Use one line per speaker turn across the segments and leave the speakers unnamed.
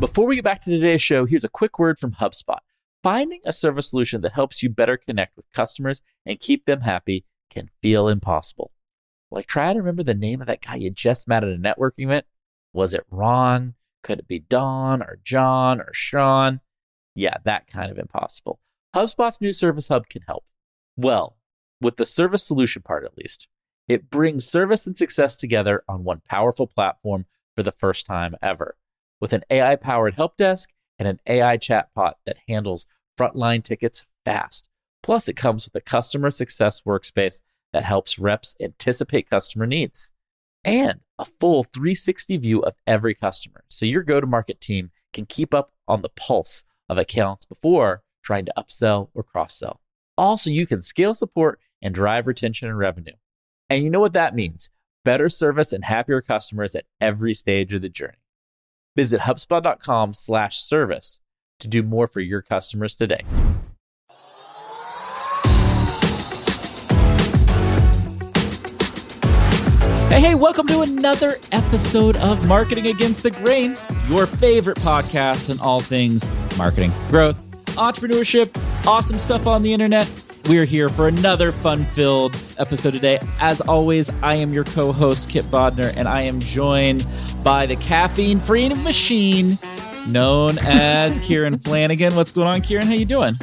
Before we get back to today's show, here's a quick word from HubSpot. Finding a service solution that helps you better connect with customers and keep them happy can feel impossible. Like, try to remember the name of that guy you just met at a networking event. Was it Ron? Could it be Don or John or Sean? Yeah, that kind of impossible. HubSpot's new Service Hub can help. Well, with the service solution part at least. It brings service and success together on one powerful platform for the first time ever. With an AI powered help desk and an AI chatbot that handles frontline tickets fast. Plus, it comes with a customer success workspace that helps reps anticipate customer needs and a full 360 view of every customer. So your go to market team can keep up on the pulse of accounts before trying to upsell or cross sell. Also, you can scale support and drive retention and revenue. And you know what that means better service and happier customers at every stage of the journey. Visit HubSpot.com slash service to do more for your customers today. Hey, hey, welcome to another episode of Marketing Against the Grain, your favorite podcast on all things marketing, growth, entrepreneurship, awesome stuff on the internet. We're here for another fun filled episode today. As always, I am your co host, Kipp Bodnar, and I am joined by the caffeine free machine known as Kieran Flanagan. What's going on, Kieran? How you doing?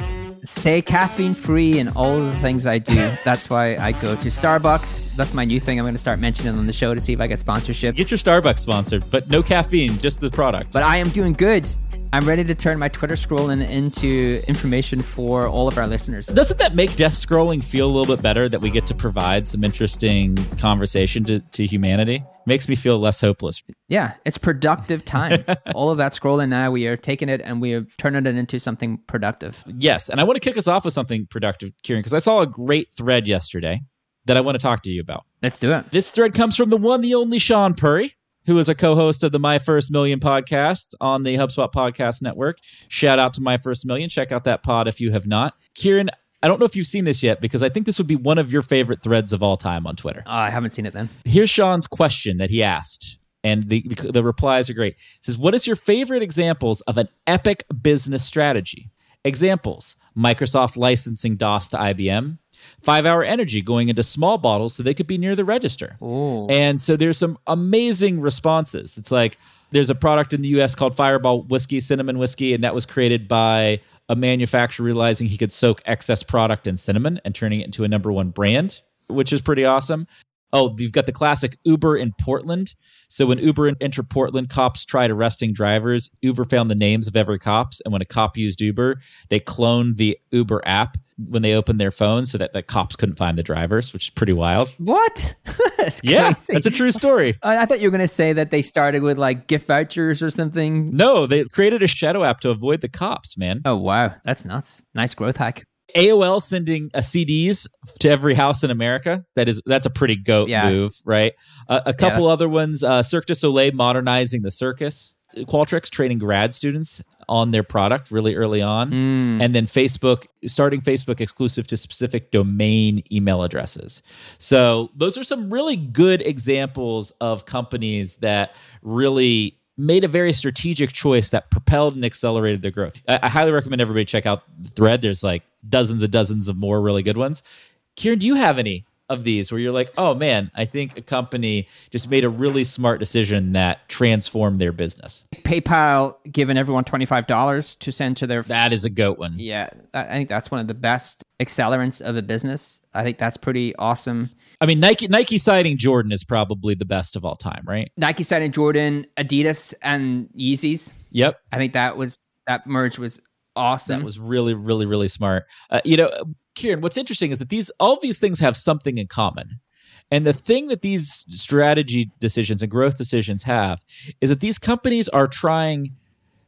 Stay caffeine free in all of the things I do. That's why I go to Starbucks. That's my new thing. I'm going to start mentioning on the show to see if I get sponsorship.
Get your Starbucks sponsored, but no caffeine, just the product.
But I am doing good. I'm ready to turn my Twitter scrolling into information for all of our listeners.
Doesn't that make death scrolling feel a little bit better that we get to provide some interesting conversation to, to humanity? Makes me feel less hopeless.
Yeah, it's productive time. all of that scrolling now, we are taking it and we are turning it into something productive.
Yes. And I want to kick us off with something productive, Kieran, because I saw a great thread yesterday that I want to talk to you about.
Let's do it.
This thread comes from the one, the only Shaan Puri who is a co-host of the My First Million podcast on the HubSpot Podcast Network. Shout out to My First Million. Check out that pod if you have not. Kieran, I don't know if you've seen this yet because I think this would be one of your favorite threads of all time on Twitter.
Uh, I haven't seen it then.
Here's Shaan's question that he asked, and the, the, the replies are great. It says, What is your favorite examples of an epic business strategy? Examples Microsoft licensing DOS to IBM, Five Hour Energy going into small bottles so they could be near the register.
Ooh.
And so there's some amazing responses. It's like there's a product in the US called Fireball Whiskey, cinnamon whiskey, and that was created by a manufacturer realizing he could soak excess product in cinnamon and turning it into a number one brand, which is pretty awesome. Oh, you've got the classic Uber in Portland. So when Uber entered Portland, cops tried arresting drivers. Uber found the names of every cops, and when a cop used Uber, they cloned the Uber app when they opened their phone so that the cops couldn't find the drivers, which is pretty wild.
What?
that's yeah, that's a true story.
I, I thought you were going to say that they started with like gift vouchers or something.
No, they created a shadow app to avoid the cops, man.
Oh wow, that's nuts. Nice growth hack.
AOL sending a CDs to every house in America. That is that's a pretty goat
Yeah.
move, right? Uh, a couple other ones. Uh, Cirque du Soleil modernizing the circus. Qualtrics training grad students on their product really early on,
Mm.
and then Facebook starting Facebook exclusive to specific domain email addresses. So those are some really good examples of companies that really made a very strategic choice that propelled and accelerated their growth. I, I highly recommend everybody check out the thread. There's like dozens and dozens of more really good ones. Kieran, do you have any of these where you're like, oh man, I think a company just made a really smart decision that transformed their business?
PayPal giving everyone twenty five dollars to send to their.
That is a goat one.
yeah, I think that's one of the best accelerants of a business. I think that's pretty awesome.
I mean, Nike Nike citing Jordan is probably the best of all time, right?
Nike signing Jordan, Adidas, and Yeezys.
Yep.
I think that was that merge was awesome.
That was really, really, really smart. Uh, you know, Kieran, what's interesting is that these all these things have something in common. And the thing that these strategy decisions and growth decisions have is that these companies are trying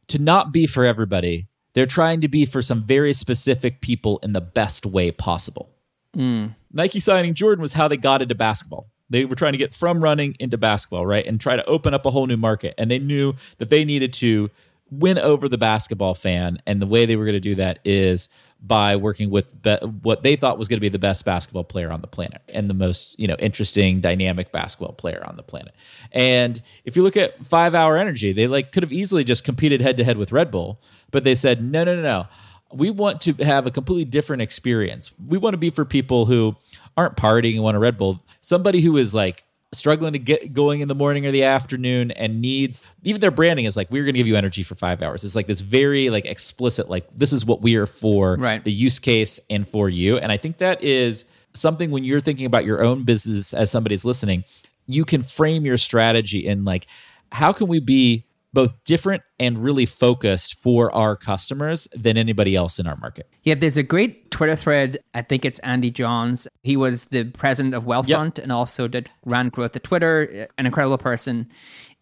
to not be for everybody. They're trying to be for some very specific people in the best way possible.
Mm.
Nike signing Jordan was how they got into basketball. They were trying to get from running into basketball, right? And try to open up a whole new market. And they knew that they needed to win over the basketball fan. And the way they were going to do that is by working with be- what they thought was going to be the best basketball player on the planet and the most you know interesting dynamic basketball player on the planet. And if you look at five hour energy they like could have easily just competed head to head with red bull but they said no no no no. We want to have a completely different experience. We want to be for people who aren't partying and want a red bull. Somebody who is like struggling to get going in the morning or the afternoon and needs even their branding is like we're going to give you energy for five hours it's like this very like explicit like this is what we are for
Right.
the use case and for you and i think that is something when you're thinking about your own business as somebody's listening you can frame your strategy in like how can we be both different and really focused for our customers than anybody else in our market
Yeah, there's a great Twitter thread. I think it's Andy Johns. He was the president of Wealthfront and also did ran growth at Twitter. An incredible person.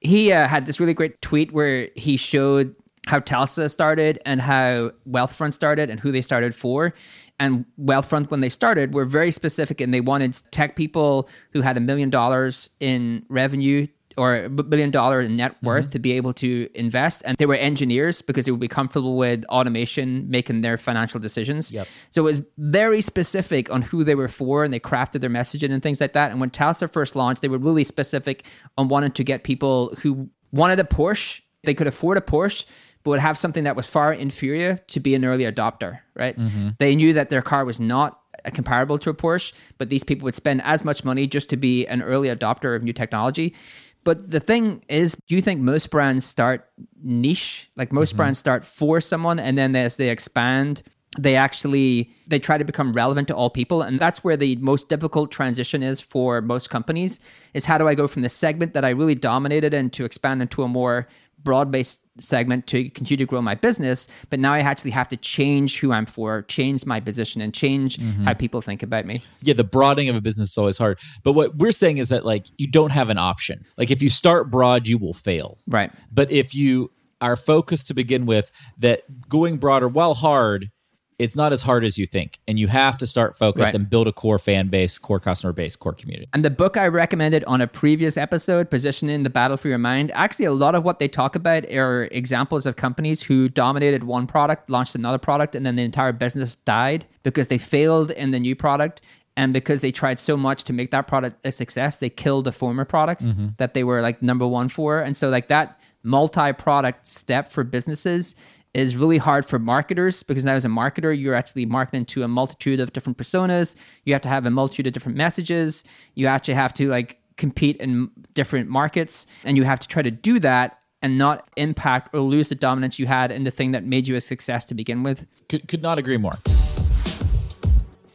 He uh, had this really great tweet where he showed how Tesla started and how Wealthfront started and who they started for. And Wealthfront, when they started, were very specific and they wanted tech people who had a million dollars in revenue or a billion dollar net mm-hmm. worth to be able to invest. And they were engineers because they would be comfortable with automation making their financial decisions.
Yep.
So it was very specific on who they were for and they crafted their messaging and things like that. And when Tesla first launched, they were really specific on wanting to get people who wanted a Porsche, they could afford a Porsche, but would have something that was far inferior to be an early adopter, right? Mm-hmm. They knew that their car was not comparable to a Porsche, but these people would spend as much money just to be an early adopter of new technology. But the thing is, do you think most brands start niche? Like most mm-hmm. brands start for someone, and then as they expand, they actually they try to become relevant to all people, and that's where the most difficult transition is for most companies. Is how do I go from the segment that I really dominated in to expand into a more broad-based segment to continue to grow my business but now i actually have to change who i'm for change my position and change mm-hmm. how people think about me
yeah, the broadening of a business is always hard. But what we're saying is that like you don't have an option. Like if you start broad, you will fail.
right
But if you are focused to begin with, that going broader, while hard, it's not as hard as you think. And you have to start focused
Right.
and build a core fan base, core customer base, core community.
And the book I recommended on a previous episode, Positioning the Battle for Your Mind, actually, a lot of what they talk about are examples of companies who dominated one product, launched another product, and then the entire business died because they failed in the new product. And because they tried so much to make that product a success, they killed the former product mm-hmm. that they were like number one for. And so, like, that multi product step for businesses is really hard for marketers because now as a marketer you're actually marketing to a multitude of different personas you have to have a multitude of different messages you actually have to like compete in different markets and you have to try to do that and not impact or lose the dominance you had in the thing that made you a success to begin with
Could, could not agree more.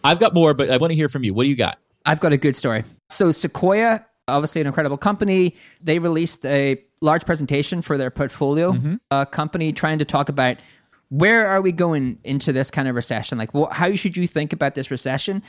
I've got more, but I want to hear from you. What do you got?
I've got a good story. So Sequoia, obviously an incredible company, they released a large presentation for their portfolio uh, company trying to talk about where are we going into this kind of recession? Like, wh- how should you think about this recession?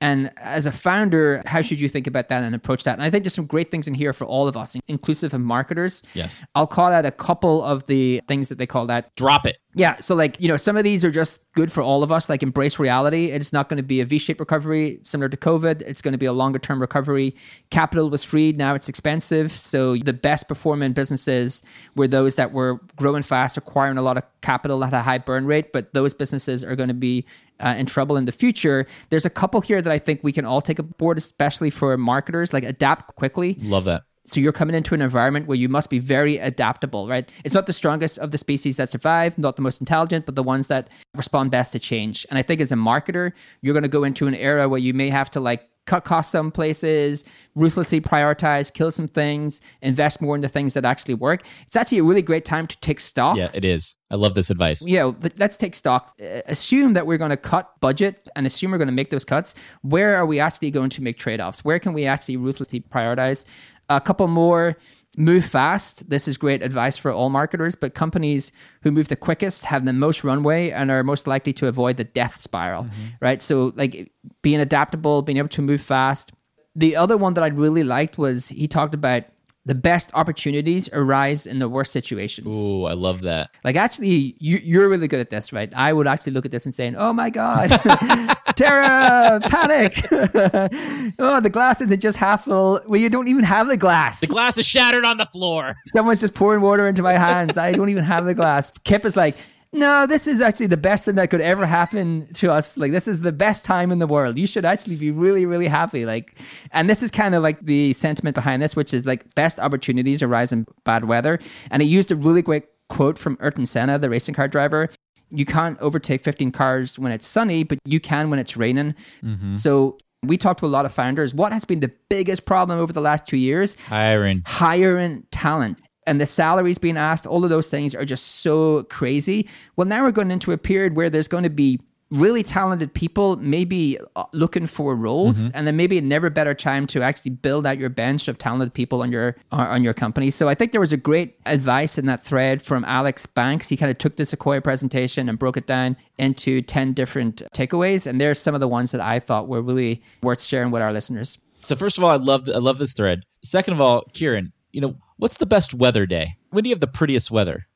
And as a founder, how should you think about that and approach that? And I think there's some great things in here for all of us, inclusive of marketers.
Yes.
I'll call out a couple of the things that they call that
Drop it.
yeah. So, like, you know, some of these are just good for all of us. Like, embrace reality. It's not going to be a V shaped recovery similar to COVID. It's going to be a longer term recovery. Capital was freed. Now it's expensive. So, the best performing businesses were those that were growing fast, acquiring a lot of capital at a high burn rate. But those businesses are going to be uh, in trouble in the future. There's a couple here that I think we can all take aboard, especially for marketers, like adapt quickly.
Love that.
So you're coming into an environment where you must be very adaptable, right? It's not the strongest of the species that survive, not the most intelligent, but the ones that respond best to change. And I think as a marketer, you're going to go into an era where you may have to like cut costs some places, ruthlessly prioritize, kill some things, invest more in the things that actually work. It's actually a really great time to take stock
Yeah, it is. I love this advice.
yeah, let- let's take stock. Uh, Assume that we're going to cut budget and assume we're going to make those cuts. Where are we actually going to make trade offs? Where can we actually ruthlessly prioritize? A couple more move fast. This is great advice for all marketers, but companies who move the quickest have the most runway and are most likely to avoid the death spiral, mm-hmm. right? So, like being adaptable, being able to move fast. The other one that I really liked was he talked about the best opportunities arise in the worst situations.
Ooh, I love that.
Like actually, you, you're really good at this, right? I would actually look at this and saying, "Oh my god, Tara, panic! oh, the glass isn't just half full. Well, you don't even have the glass.
The glass is shattered on the floor.
Someone's just pouring water into my hands. I don't even have the glass. Kipp is like, no, this is actually the best thing that could ever happen to us. Like, this is the best time in the world. You should actually be really, really happy. Like, and this is kind of like the sentiment behind this, which is like best opportunities arise in bad weather. And he used a really great quote from Ayrton Senna, the racing car driver. You can't overtake 15 cars when it's sunny, but you can when it's raining.
Mm-hmm.
So we talked to a lot of founders. What has been the biggest problem over the last two years?
Hiring.
Hiring talent and the salaries being asked, all of those things are just so crazy. Well, now we're going into a period where there's going to be really talented people maybe uh, looking for roles
Mm-hmm.
and then maybe a never better time to actually build out your bench of talented people on your on your company so i think there was a great advice in that thread from alex banks he kind of took the sequoia presentation and broke it down into 10 different takeaways and there's some of the ones that i thought were really worth sharing with our listeners
So first of all, I love I love this thread. Second of all, Kieran, you know what's the best weather day? When do you have the prettiest weather?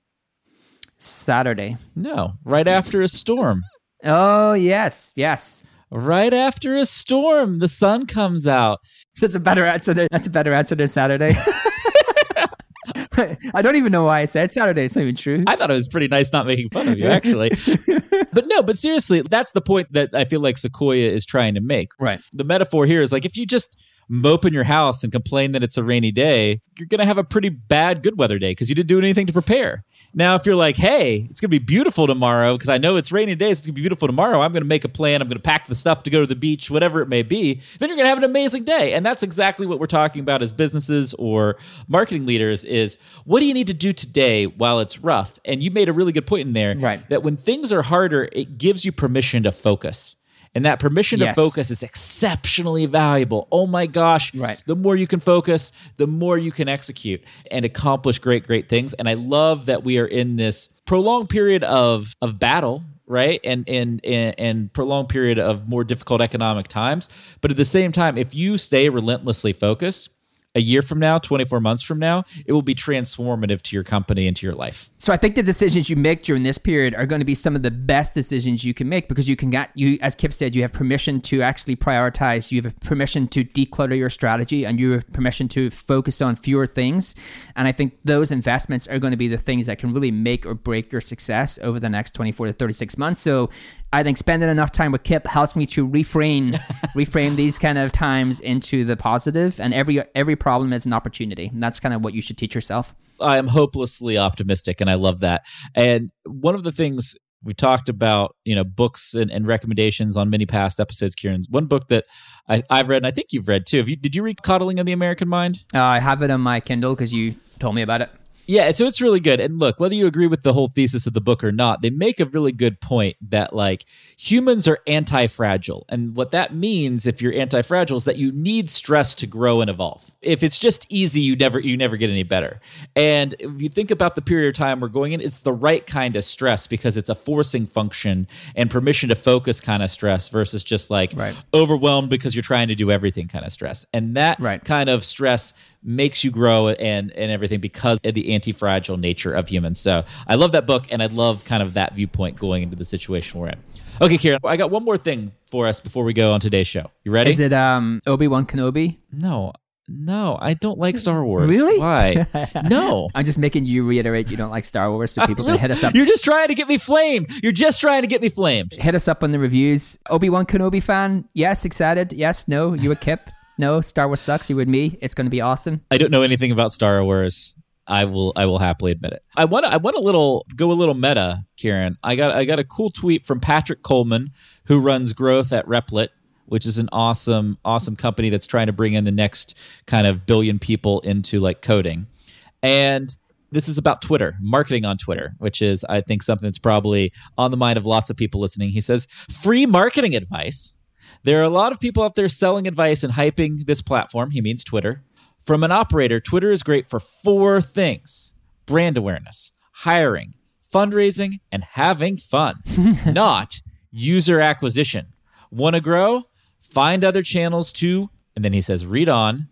saturday
No, right after a storm.
Oh yes yes
Right after a storm, the sun comes out.
That's a better answer. Than, that's a better answer than Saturday. I don't even know why I said Saturday. It's not even true.
I thought it was pretty nice not making fun of you, actually. but no, but seriously, that's the point that I feel like Sequoia is trying to make.
right.
The metaphor here is like if you just mope in your house and complain that it's a rainy day, you're going to have a pretty bad good weather day because you didn't do anything to prepare. Now, if you're like, hey, it's going to be beautiful tomorrow because I know it's rainy days, it's going to be beautiful tomorrow. I'm going to make a plan. I'm going to pack the stuff to go to the beach, whatever it may be. Then you're going to have an amazing day. And that's exactly what we're talking about as businesses or marketing leaders is what do you need to do today while it's rough? And you made a really good point in there
Right.
that when things are harder, it gives you permission to focus. And that permission
Yes.
to focus is exceptionally valuable. Oh my gosh.
Right.
The more you can focus, the more you can execute and accomplish great, great things. And I love that we are in this prolonged period of of battle, right? And and and, and prolonged period of more difficult economic times. But at the same time, if you stay relentlessly focused, a year from now, 24 months from now, it will be transformative to your company and to your life.
So I think the decisions you make during this period are going to be some of the best decisions you can make because you can get you, as Kip said, you have permission to actually prioritize. You have permission to declutter your strategy, and you have permission to focus on fewer things. And I think those investments are going to be the things that can really make or break your success over the next 24 to 36 months. So I think spending enough time with Kipp helps me to reframe reframe these kind of times into the positive, and every every problem is an opportunity. And that's kind of what you should teach yourself.
I am hopelessly optimistic, and I love that. And one of the things we talked about, you know, books and, and recommendations on many past episodes, Kieran. One book that I, I've read, and I think you've read too. Have you, did you read Coddling of the American Mind?
Uh, I have it on my Kindle because you told me about it.
Yeah, so it's really good. And look, whether you agree with the whole thesis of the book or not, they make a really good point that like humans are anti-fragile. And what that means if you're anti-fragile is that you need stress to grow and evolve. If it's just easy, you never you never get any better. And if you think about the period of time we're going in, it's the right kind of stress because it's a forcing function and permission to focus kind of stress versus just like
Right.
overwhelmed because you're trying to do everything kind of stress. And that
Right.
kind of stress makes you grow and and everything because of the anti-fragile nature of humans. So I love that book and I love kind of that viewpoint going into the situation we're in. Okay, Kieran, I got one more thing for us before we go on today's show. You ready?
Is it um Obi Wan Kenobi?
no. No, I don't like Star Wars.
Really?
Why? No.
I'm just making you reiterate you don't like Star Wars, so people can hit us up.
You're just trying to get me flamed. You're just trying to get me flamed.
Hit us up on the reviews. Obi Wan Kenobi fan? Yes, excited. Yes, no. You a Kipp? No. Star Wars sucks. You with me? It's going to be awesome.
I don't know anything about Star Wars. I will I will happily admit it. I want I want a little go a little meta, Kieran. I got I got a cool tweet from Patrick Coleman who runs growth at Replit, which is an awesome awesome company that's trying to bring in the next kind of billion people into like coding. And this is about Twitter, marketing on Twitter, which is I think something that's probably on the mind of lots of people listening. He says, "Free marketing advice there are a lot of people out there selling advice and hyping this platform. He means Twitter. From an operator, Twitter is great for four things brand awareness, hiring, fundraising, and having fun, not user acquisition. Want to grow? Find other channels too. And then he says, read on.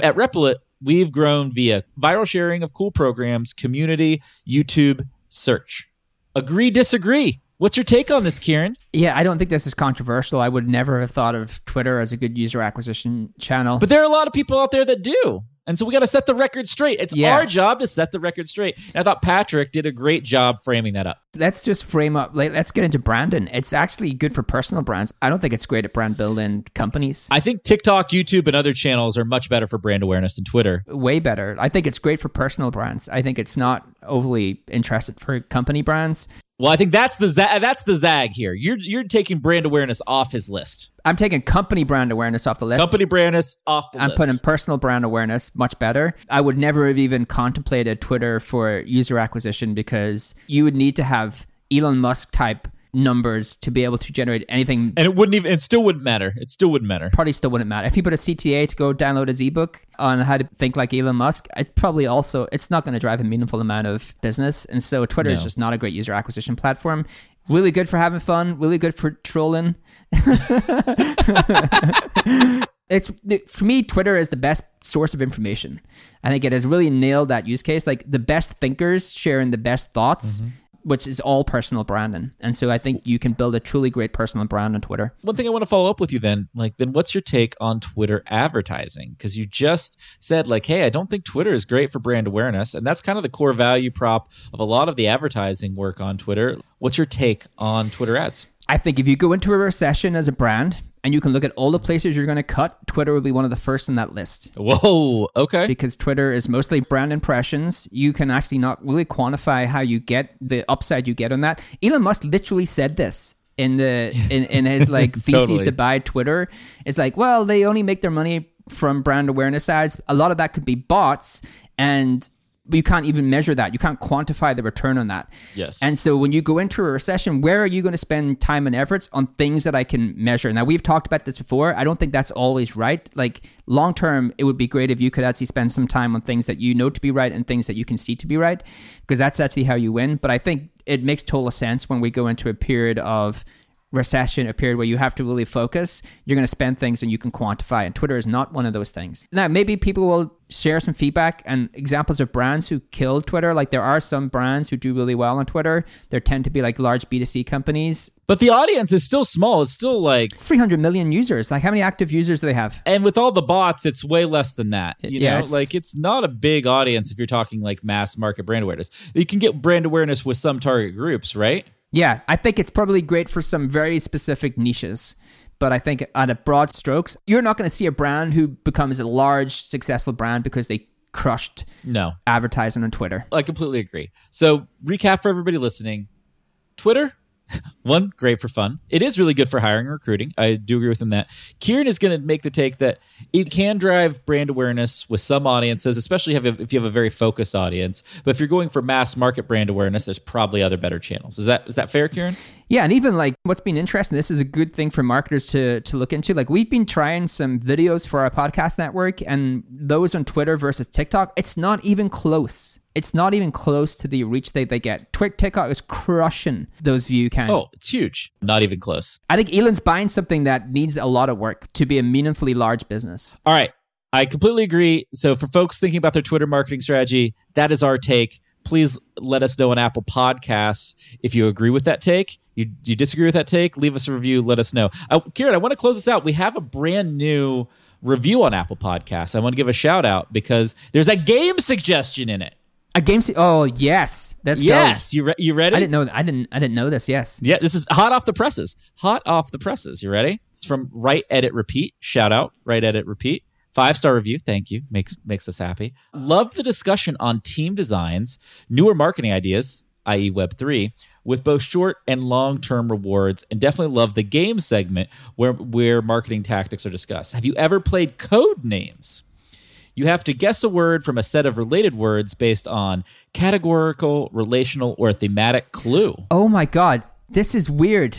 At Replit, we've grown via viral sharing of cool programs, community, YouTube, search. Agree, disagree. What's your take on this, Kieran?
Yeah, I don't think this is controversial. I would never have thought of Twitter as a good user acquisition channel.
But there are a lot of people out there that do. And so we got to set the record straight. It's
Yeah.
our job to set the record straight. And I thought Patrick did a great job framing that up.
let's just frame up. Like, let's get into branding. It's actually good for personal brands. I don't think it's great at brand building companies.
I think TikTok, YouTube, and other channels are much better for brand awareness than Twitter.
Way better. I think it's great for personal brands. I think it's not overly interested for company brands.
Well, I think that's the za- that's the zag here. You're you're taking brand awareness off his list.
I'm taking company brand awareness off the list.
Company brandness off the
I'm
list.
putting personal brand awareness much better. I would never have even contemplated Twitter for user acquisition because you would need to have Elon Musk type numbers to be able to generate anything.
and it wouldn't even. It still wouldn't matter. It still wouldn't matter.
Probably still wouldn't matter. If he put a CTA to go download his ebook on how to think like Elon Musk, I'd probably also, it's not going to drive a meaningful amount of business. And so Twitter is just not a great user acquisition platform. Really good for having fun, really good for trolling. it's for me twitter is the best source of information i think it has really nailed that use case like the best thinkers sharing the best thoughts mm-hmm. Which is all personal branding and so i think you can build a truly great personal brand on twitter
One thing I want to follow up with you then, like, then what's your take on Twitter advertising? Because you just said, like, hey, I don't think Twitter is great for brand awareness. And that's kind of the core value prop of a lot of the advertising work on Twitter. What's your take on Twitter ads?
i think if you go into a recession as a brand and you can look at all the places you're going to cut twitter will be one of the first in that list
Whoa, okay.
because Twitter is mostly brand impressions. You can actually not really quantify how you get the upside you get on that. Elon Musk literally said this in the in, in his like theses
Totally.
to buy Twitter. It's like, well, they only make their money from brand awareness ads. A lot of that could be bots and you can't even measure that. You can't quantify the return on that.
Yes.
And so when you go into a recession, where are you going to spend time and efforts on things that I can measure? Now we've talked about this before. I don't think that's always right. Like long term, it would be great if you could actually spend some time on things that you know to be right and things that you can see to be right, because that's actually how you win. But I think it makes total sense when we go into a period of recession, a period where you have to really focus, you're going to spend things and you can quantify. And Twitter is not one of those things. Now, maybe people will share some feedback and examples of brands who killed Twitter. Like there are some brands who do really well on Twitter. There tend to be like large B2C companies.
But the audience is still small. It's still like,
It's 300 million users. Like how many active users do they have?
and with all the bots, it's way less than that. You
Yeah,
know,
it's-
like it's not a big audience if you're talking like mass market brand awareness. You can get brand awareness with some target groups, right?
Yeah, I think it's probably great for some very specific niches. But I think at a broad strokes, you're not going to see a brand who becomes a large, successful brand because they crushed
No,
advertising on Twitter.
I completely agree. So, recap for everybody listening Twitter, one, great for fun. It is really good for hiring and recruiting. I do agree with him that. Kieran is going to make the take that it can drive brand awareness with some audiences, especially if you have a very focused audience. But if you're going for mass market brand awareness, there's probably other better channels. Is that is that fair, Kieran?
Yeah, and even like what's been interesting, this is a good thing for marketers to to look into. Like we've been trying some videos for our podcast network, and those on Twitter versus TikTok, it's not even close. It's not even close to the reach that they get. Twi- TikTok is crushing those view counts.
Oh, it's huge. Not even close.
I think Elon's buying something that needs a lot of work to be a meaningfully large business.
All right. I completely agree. So, for folks thinking about their Twitter marketing strategy, that is our take. Please let us know on Apple Podcasts if you agree with that take. You, you disagree with that take? Leave us a review. Let us know. Uh, Kieran, I want to close this out. We have a brand new review on Apple Podcasts. I want to give a shout out because there's a game suggestion in it.
A game. Se- oh yes, that's
yes, you re- you ready?
I didn't know. I didn't. I didn't know this. Yes.
Yeah, this is hot off the presses. Hot off the presses. You ready? It's from Write Edit Repeat. Shout out, Write Edit Repeat. Five star review. Thank you. Makes makes us happy. Love the discussion on team designs, newer marketing ideas, i.e. Web three, with both short and long term rewards, and definitely love the game segment where where marketing tactics are discussed. Have you ever played Code Names? You have to guess a word from a set of related words based on categorical, relational, or thematic clue.
Oh my god, this is weird.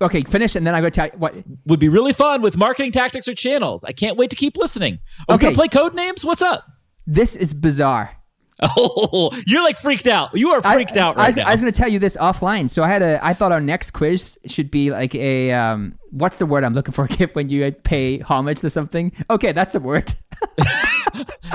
Okay, finish, and then I'm going to tell you what.
would be really fun with marketing tactics or channels. I can't wait to keep listening. Are
Okay.
play code names? What's up?
This is bizarre.
Oh, you're like freaked out. You are freaked
I,
out
I
right
was,
now.
I was going to tell you this offline. So I had a. I thought our next quiz should be like a. Um, what's the word I'm looking for? Kipp, when you pay homage to something. Okay, that's the word.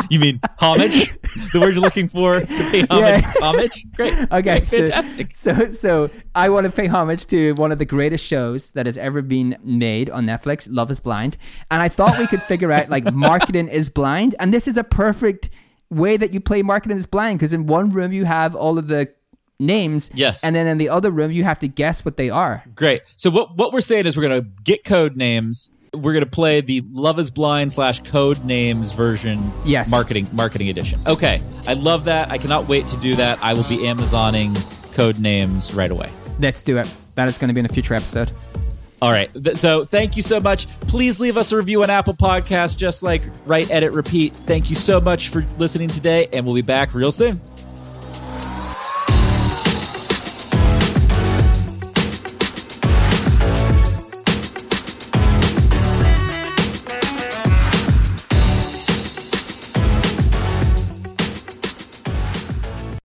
you mean homage? the word you're looking for to pay homage
Yeah.
homage? Great.
Okay,
Great.
so-
Fantastic.
So, so I want to pay homage to one of the greatest shows that has ever been made on Netflix, Love Is Blind, and I thought we could figure out like marketing is blind, and this is a perfect way that you play marketing is blind because in one room you have all of the names,
Yes.
and then in the other room you have to guess what they are.
Great. So what what we're saying is we're gonna get code names. We're gonna play the Love Is Blind slash Code Names version.
Yes.
Marketing marketing edition. Okay. I love that. I cannot wait to do that. I will be Amazoning Code Names right away.
Let's do it. That is going to be in a future episode.
All right. So thank you so much. Please leave us a review on Apple Podcasts, just like write, edit, repeat. Thank you so much for listening today, and we'll be back real soon.